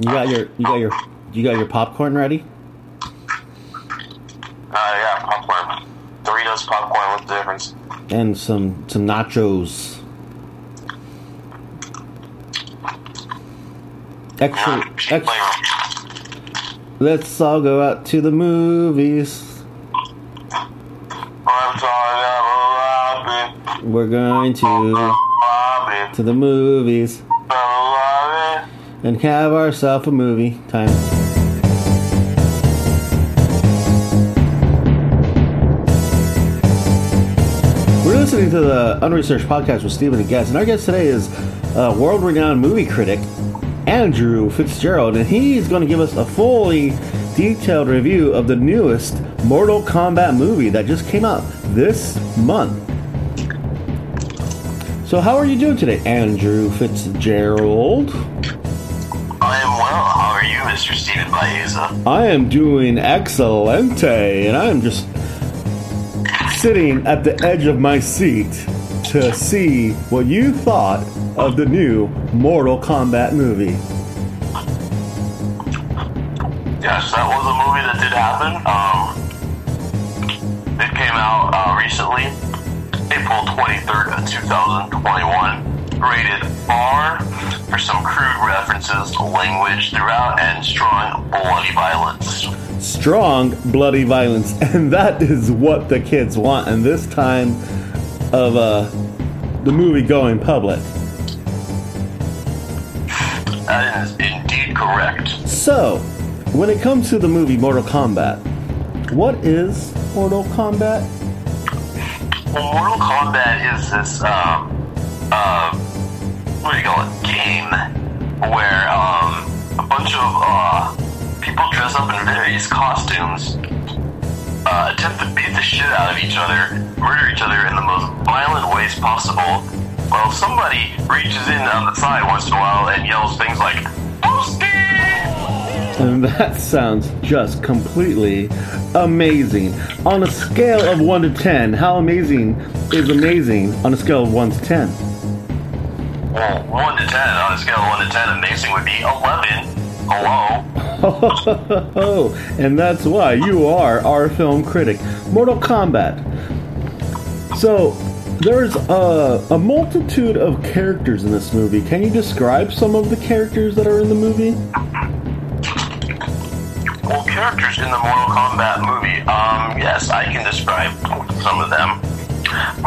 You got your you got your you got your popcorn ready? Uh, yeah, popcorn. Doritos popcorn. What's the difference? And some some nachos. Extra, extra. Let's all go out to the movies. I'm sorry, I'm We're going to to the movies. And have ourselves a movie time. We're listening to the Unresearched podcast with Stephen and Guest, and our guest today is uh, world-renowned movie critic Andrew Fitzgerald, and he's going to give us a fully detailed review of the newest Mortal Kombat movie that just came out this month. So, how are you doing today, Andrew Fitzgerald? Mr. Steven Baeza? I am doing excelente, and I am just sitting at the edge of my seat to see what you thought of the new Mortal Kombat movie. Yes, that was a movie that did happen. Um, it came out uh, recently, April 23rd, of 2021. Rated R for some crude references, language throughout, and strong bloody violence. Strong, bloody violence, and that is what the kids want in this time of uh, the movie going public. That is indeed correct. So, when it comes to the movie Mortal Kombat, what is Mortal Kombat? Well, Mortal Kombat is this, um, uh, what do you call game where, um, a bunch of, uh, people dress up in various costumes, uh, attempt to beat the shit out of each other, murder each other in the most violent ways possible, while somebody reaches in on the side once in a while and yells things like! And that sounds just completely amazing. On a scale of 1 to 10, how amazing is amazing on a scale of 1 to 10? Well, 1 to 10, on a scale of 1 to 10, amazing would be 11. Hello? Oh, and that's why you are our film critic. Mortal Kombat. So, there's a, a multitude of characters in this movie. Can you describe some of the characters that are in the movie? Well, characters in the Mortal Kombat movie, um, yes, I can describe some of them.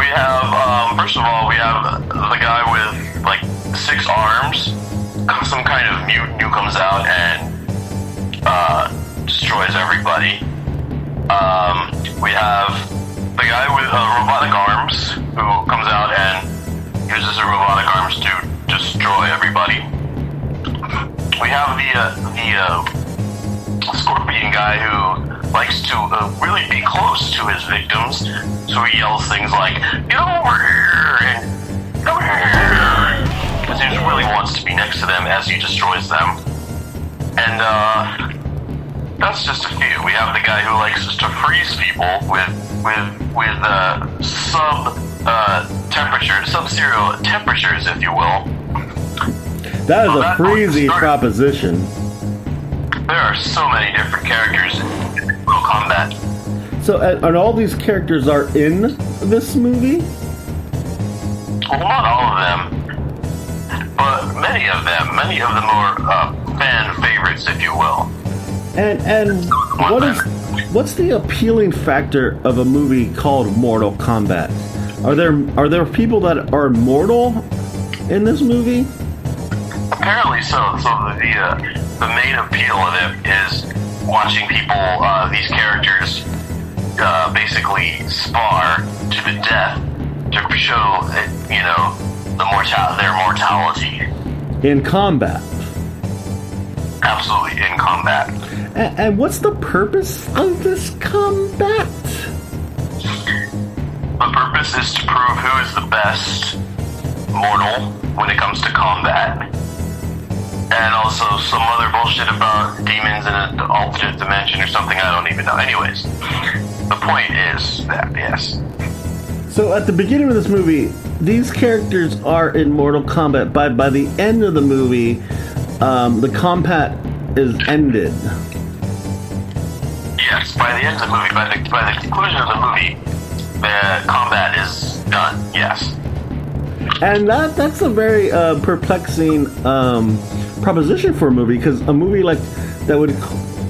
We have, um, first of all, we have the guy with, like, six arms. Some kind of mutant who comes out and, uh, destroys everybody. Um, we have the guy with uh, robotic arms who comes out and uses the robotic arms to destroy everybody. We have the, uh, the, uh, scorpion guy who likes to uh, really be close to his victims, so he yells things like, Get over here! and Come here! Because he just really wants to be next to them as he destroys them. And, uh, that's just a few. We have the guy who likes to freeze people with, with, with, uh, sub, uh, temperature, sub-zero temperatures, if you will. That is Oh, a freezy proposition. There are so many different characters in Mortal Kombat. So, and, all these characters are in this movie? Well, not all of them, but many of them. Many of them are uh, fan favorites, if you will. And and what is what's the appealing factor of a movie called Mortal Kombat? Are there are there people that are mortal in this movie? Apparently so. So the uh, the main appeal of it is watching people, uh, these characters, uh, basically spar to the death to show, you know, the mortal their mortality. In combat. Absolutely in combat. And, and what's the purpose of this combat? The purpose is to prove who is the best mortal when it comes to combat. And also some other bullshit about demons in an alternate dimension or something I don't even know. Anyways, the point is that, yes. So at the beginning of this movie, these characters are in Mortal Kombat. By by the end of the movie, um, the combat is ended. Yes, by the end of the movie, by the by the conclusion of the movie, the combat is done. Yes. And that that's a very uh, perplexing um, proposition for a movie because a movie like that would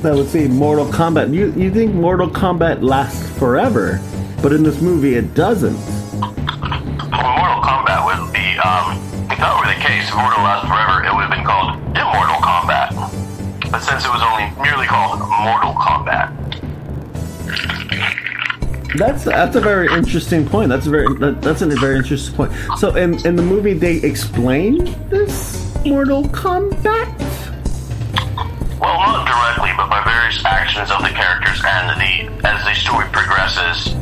that would say Mortal Kombat. You you think Mortal Kombat lasts forever, but in this movie it doesn't. Well, Mortal Kombat would be, um, if that were the case, if Mortal lasts forever, it would have been called Immortal Kombat. But since it was only merely called Mortal Kombat, That's that's a very interesting point. That's a very that, that's a very interesting point. So in in the movie they explain this Mortal Kombat. well, not directly, but by various actions of the characters and the as the story progresses,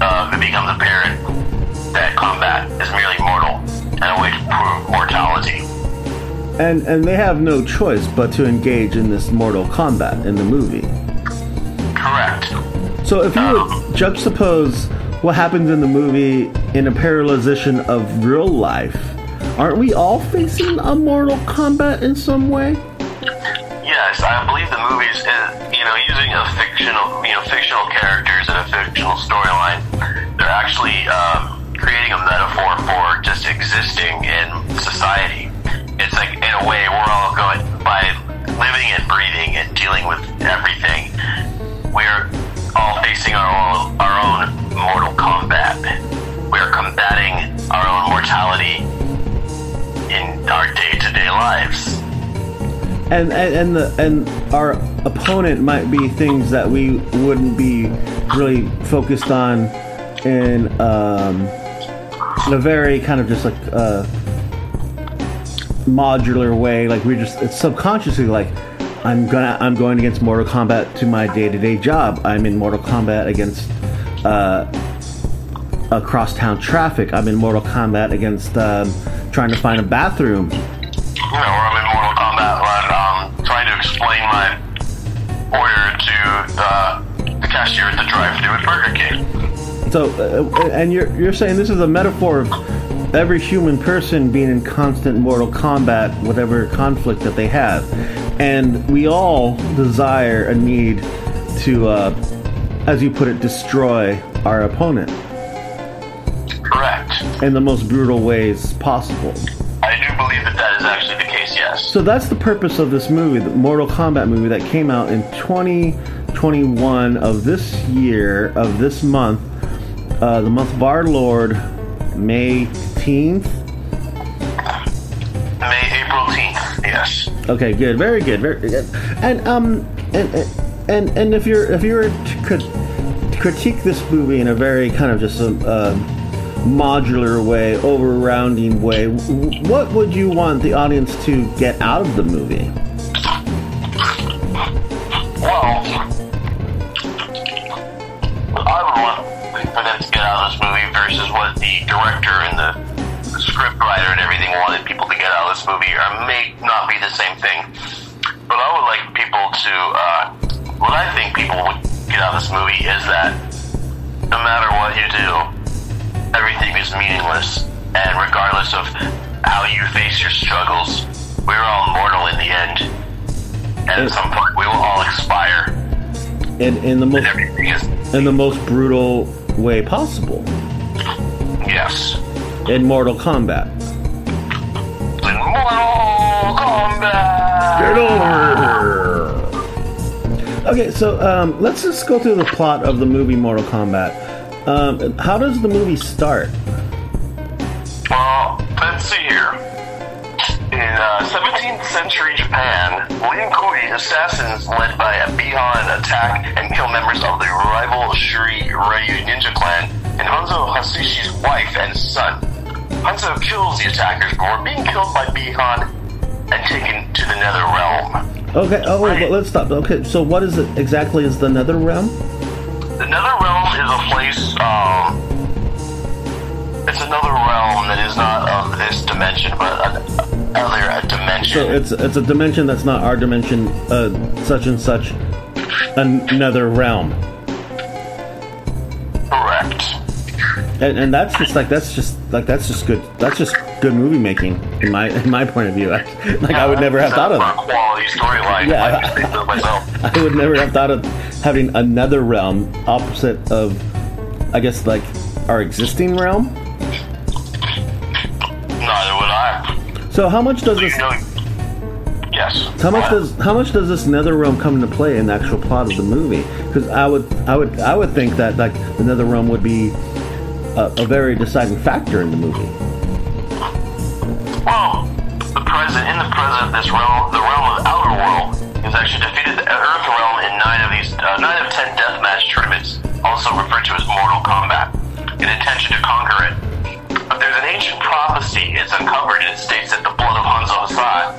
uh, it becomes apparent that combat is merely mortal and a way to prove mortality. And and they have no choice but to engage in this Mortal combat in the movie. Correct. So if you would juxtapose what happens in the movie in a parallelization of real life, aren't we all facing a Mortal Kombat in some way? Yes, I believe the movies, uh, you know, using a fictional, you know, fictional characters and a fictional storyline, they're actually um, creating a metaphor for just existing in society. It's like, in a way, we're all going by living and breathing and dealing with everything. We're all facing our own, our own mortal combat. We're combating our own mortality lives. And and and, the, and our opponent might be things that we wouldn't be really focused on in um, in a very kind of just like uh, modular way. Like we just it's subconsciously like I'm gonna I'm going against Mortal Kombat to my day to day job. I'm in Mortal Kombat against uh, across town traffic. I'm in Mortal Kombat against um, trying to find a bathroom. You know, where I'm in Mortal Kombat, when um, trying to explain my order to uh, the cashier at the drive-thru at Burger King. So, uh, and you're you're saying this is a metaphor of every human person being in constant mortal combat, whatever conflict that they have, and we all desire a need to, uh, as you put it, destroy our opponent Correct. in the most brutal ways possible. I do believe that So that's the purpose of this movie, the Mortal Kombat movie that came out in 2021 of this year, of this month, uh, the month of our Lord, May 18th. May April 10th. Yes. Okay, good, very good, very good. And um, and and and if you're if you were to crit- critique this movie in a very kind of just a uh, modular way, over-rounding way, what would you want the audience to get out of the movie? Well, I would want for them to get out of this movie versus what the director and the, the script writer and everything wanted people to get out of this movie or may not be the same thing. But I would like people to, uh, what I think people would get out of this movie is that no matter what you do, everything is meaningless. And regardless of how you face your struggles, we're all mortal in the end. And at some point, we will all expire. In in the most is, in the most brutal way possible yes. in Mortal Kombat. In Mortal Kombat! Get over Okay, so um, let's just go through the plot of the movie Mortal Kombat. Um, how does the movie start? Well, let's see here. In uh, 17th century Japan, Lin Kuei assassins led by a Bi-Han attack and kill members of the rival Shirai Ryu ninja clan and Hanzo Hasashi's wife and son. Hanzo kills the attackers before being killed by Bi-Han and taken to the nether realm. Okay, oh, wait, but let's stop. Okay, so what is it exactly is the Nether Realm? The nether realm is a place, um, it's another realm that is not of this dimension, but another dimension. So it's it's a dimension that's not our dimension, uh, such and such, another realm. And, and that's just like that's just like that's just good that's just good movie making in my in my point of view. like I would never have thought of that. Quality storyline. Yeah, I just think so myself. I would never have thought of having another realm opposite of, I guess, like our existing realm. Neither would I. So how much does this? yes. How much does how much does this nether realm come into play in the actual plot of the movie? Because I would I would I would think that like the nether realm would be a, a very deciding factor in the movie. Well, the present in the present, this realm, the realm of outer world, has actually defeated the Earth realm in nine of these uh, nine of ten deathmatch tournaments, also referred to as Mortal Kombat, in intention to conquer it. But there's an ancient prophecy it's uncovered, and it states that the blood of Hanzo Hasai,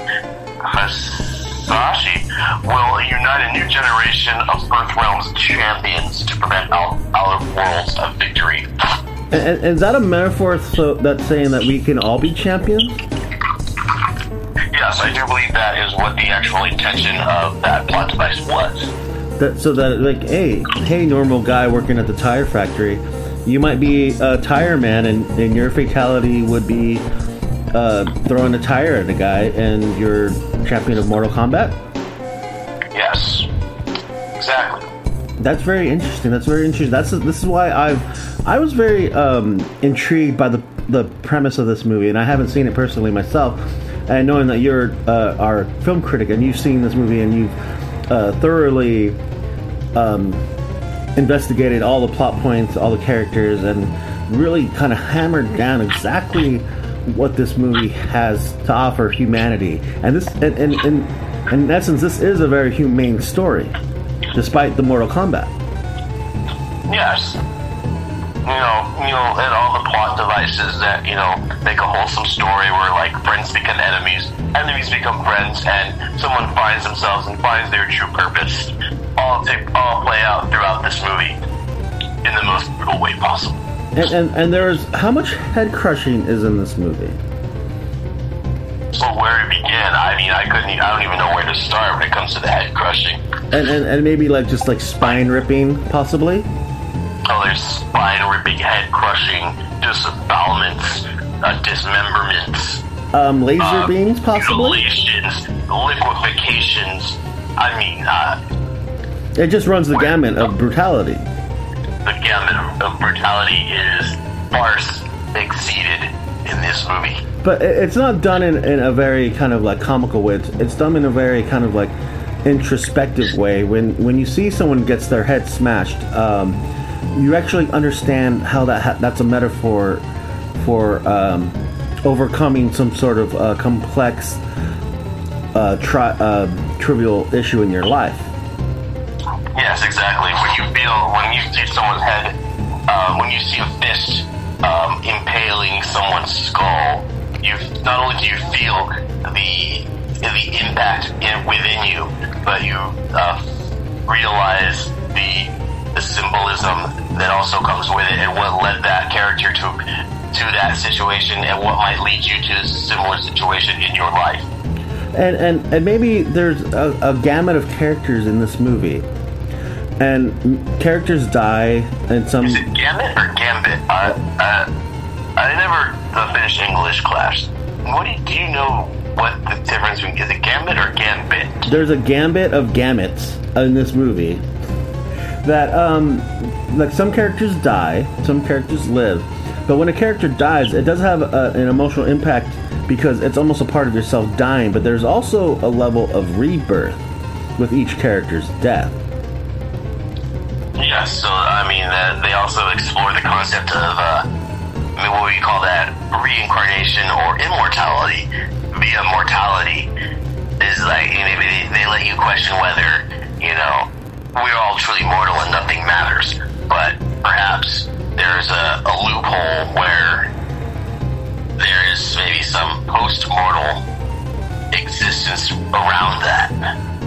Hasashi will unite a new generation of Earth realm's champions to prevent out, outer worlds of victory. And, is that a metaphor so that's saying that we can all be champions? Yes, I do believe that is what the actual intention of that plot device was. That so that like hey hey normal guy working at the tire factory, you might be a tire man and, and your fatality would be uh, throwing a tire at a guy and you're champion of Mortal Kombat. Yes, exactly. That's very interesting. That's very interesting. That's this is why I've I was very um, intrigued by the the premise of this movie, and I haven't seen it personally myself. And knowing that you're uh, our film critic and you've seen this movie and you've uh, thoroughly um, investigated all the plot points, all the characters, and really kind of hammered down exactly what this movie has to offer humanity. And this, and, and, and in essence, this is a very humane story, despite the Mortal Kombat. Yes. You know, you know, and all the plot devices that you know make a wholesome story where like friends become enemies, enemies become friends, and someone finds themselves and finds their true purpose. All take all play out throughout this movie in the most brutal way possible. And, and, and there's how much head crushing is in this movie? So where to begin? I mean, I couldn't. I don't even know where to start when it comes to the head crushing. And, and, and maybe like just like spine ripping, possibly. There's spine ripping, head crushing, disembowelments, uh, dismemberments, Um, laser uh, beams, possibly. mutilations. I mean, uh, It just runs the gamut of brutality. the gamut of, brutality is far exceeded in this movie. But it's not done in, in a very kind of like comical way. It's, it's done in a very kind of like introspective way. When when you see someone gets their head smashed, um, you actually understand how that ha- that's a metaphor for um, overcoming some sort of uh, complex, uh, tri- uh, trivial issue in your life. Yes, exactly. When you feel, when you see someone's head, uh, when you see a fist um, impaling someone's skull, you not only do you feel the the impact in, within you, but you uh, realize the the symbolism that also comes with it, and what led that character to to that situation, and what might lead you to a similar situation in your life. and and and maybe there's a, a gamut of characters in this movie, and characters die, and some. Is it Gambit or Gambit? I, uh, I never finished English class. What do you, do you know what the difference between is it Gambit or Gambit? There's a gambit of gamuts in this movie. That um, like some characters die, some characters live, but when a character dies, it does have a, an emotional impact because it's almost a part of yourself dying. But there's also a level of rebirth with each character's death. Yes. So I mean, uh, they also explore the concept of uh, what we call that reincarnation or immortality. Via mortality is like you know, they, they let you question whether you know we're all truly mortal and nothing matters. But perhaps there's a, a loophole where there is maybe some post-mortal existence around that.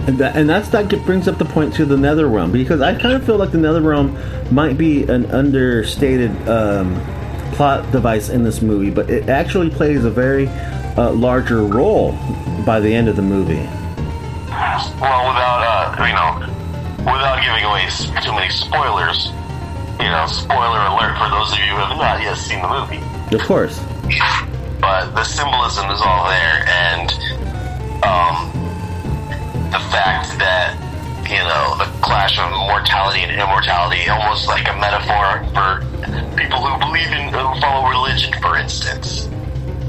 And, that, and that's that brings up the point to the Nether Realm because I kind of feel like the Nether Realm might be an understated um, plot device in this movie, but it actually plays a very uh, larger role by the end of the movie. Well, without uh, you know, without giving away too many spoilers, you know, spoiler alert for those of you who have not yet seen the movie. Of course. But the symbolism is all there, and um, the fact that you know the clash of mortality and immortality, almost like a metaphor for people who believe in who follow religion, for instance.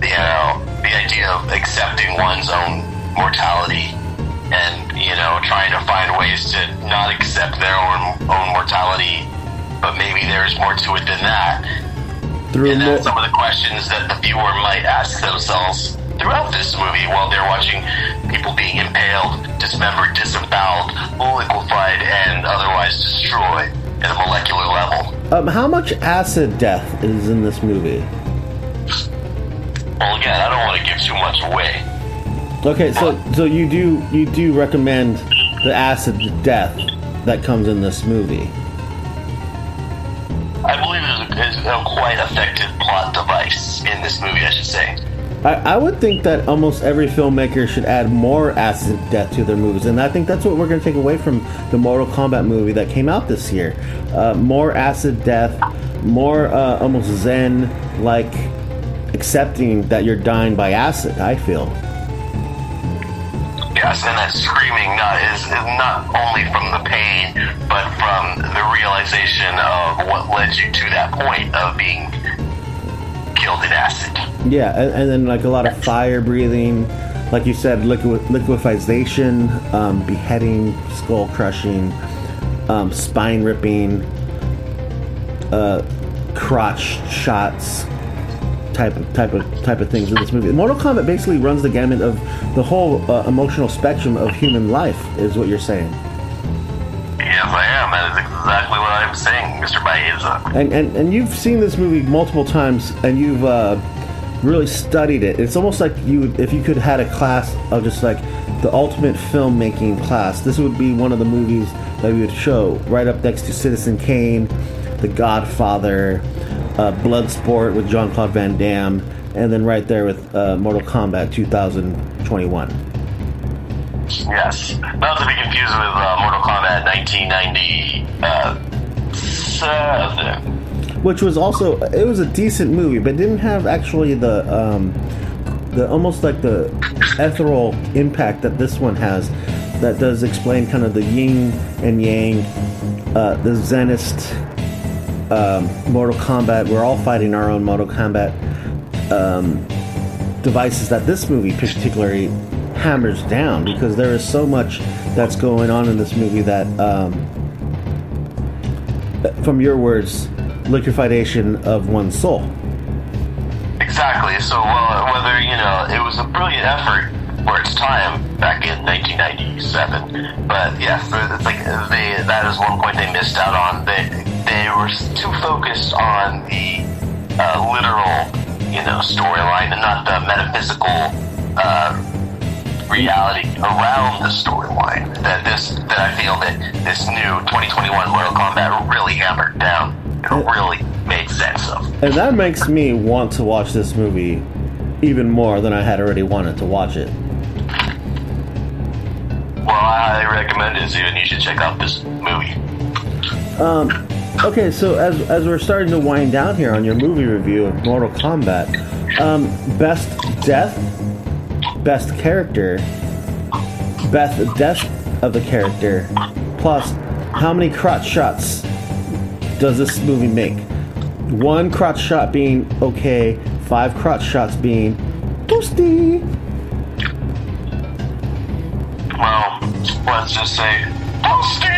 You know, the idea of accepting one's own mortality and you know trying to find ways to not accept their own own mortality, but maybe there's more to it than that. Through And that's some of the questions that the viewer might ask themselves throughout this movie while they're watching people being impaled, dismembered, disemboweled, liquefied, and otherwise destroyed at a molecular level. um, how much acid death is in this movie? Well, again, I don't want to give too much away. Okay, so so you do you do recommend the acid death that comes in this movie? I believe it's a, quite effective plot device in this movie, I should say. I, I would think that almost every filmmaker should add more acid death to their movies, and I think that's what we're going to take away from the Mortal Kombat movie that came out this year. Uh, more acid death, more uh, almost Zen like accepting that you're dying by acid. I feel. Yes, and that screaming not is, is not only from the pain, but from the realization of what led you to that point of being killed in acid. Yeah, and, and then like a lot of fire breathing, like you said, liquid liquefaction, um, beheading, skull crushing, um, spine ripping, uh, crotch shots, type of type of type of things in this movie. Mortal Kombat basically runs the gamut of the whole uh, emotional spectrum of human life, is what you're saying. Yes, I am. That is exactly what I'm saying, Mr. Baeza. And, and and you've seen this movie multiple times, and you've uh, really studied it. It's almost like you, if you could had a class of just like the ultimate filmmaking class, this would be one of the movies that we would show right up next to Citizen Kane, The Godfather, uh, Bloodsport with Jean Claude Van Damme, and then right there with uh, Mortal Kombat 2021. Yes. Not to be confused with uh, Mortal Kombat 1997. which was also it was a decent movie, but didn't have actually the um, the almost like the ethereal impact that this one has. That does explain kind of the yin and yang, uh, the Zenist um, Mortal Kombat. We're all fighting our own Mortal Kombat um, devices that this movie particularly hammers down because there is so much that's going on in this movie that um, from your words, liquefaction of one's soul. Exactly. So, well, whether, you know, it was a brilliant effort for its time back in 1997. But, yes, it's like they, that is one point they missed out on. They, they were too focused on the uh, literal, you know, storyline and not the metaphysical uh, reality around the storyline. That this, that I feel that this new 2021 Mortal Kombat really hammered down. It really made sense of. And that makes me want to watch this movie even more than I had already wanted to watch it. I highly recommend it, Steven. You should check out this movie. Um, okay, so as, as we're starting to wind down here on your movie review of Mortal Kombat, um, best death, best character, best death of the character, plus how many crotch shots does this movie make? One crotch shot being okay, five crotch shots being toasty. Let's just say, Toasty!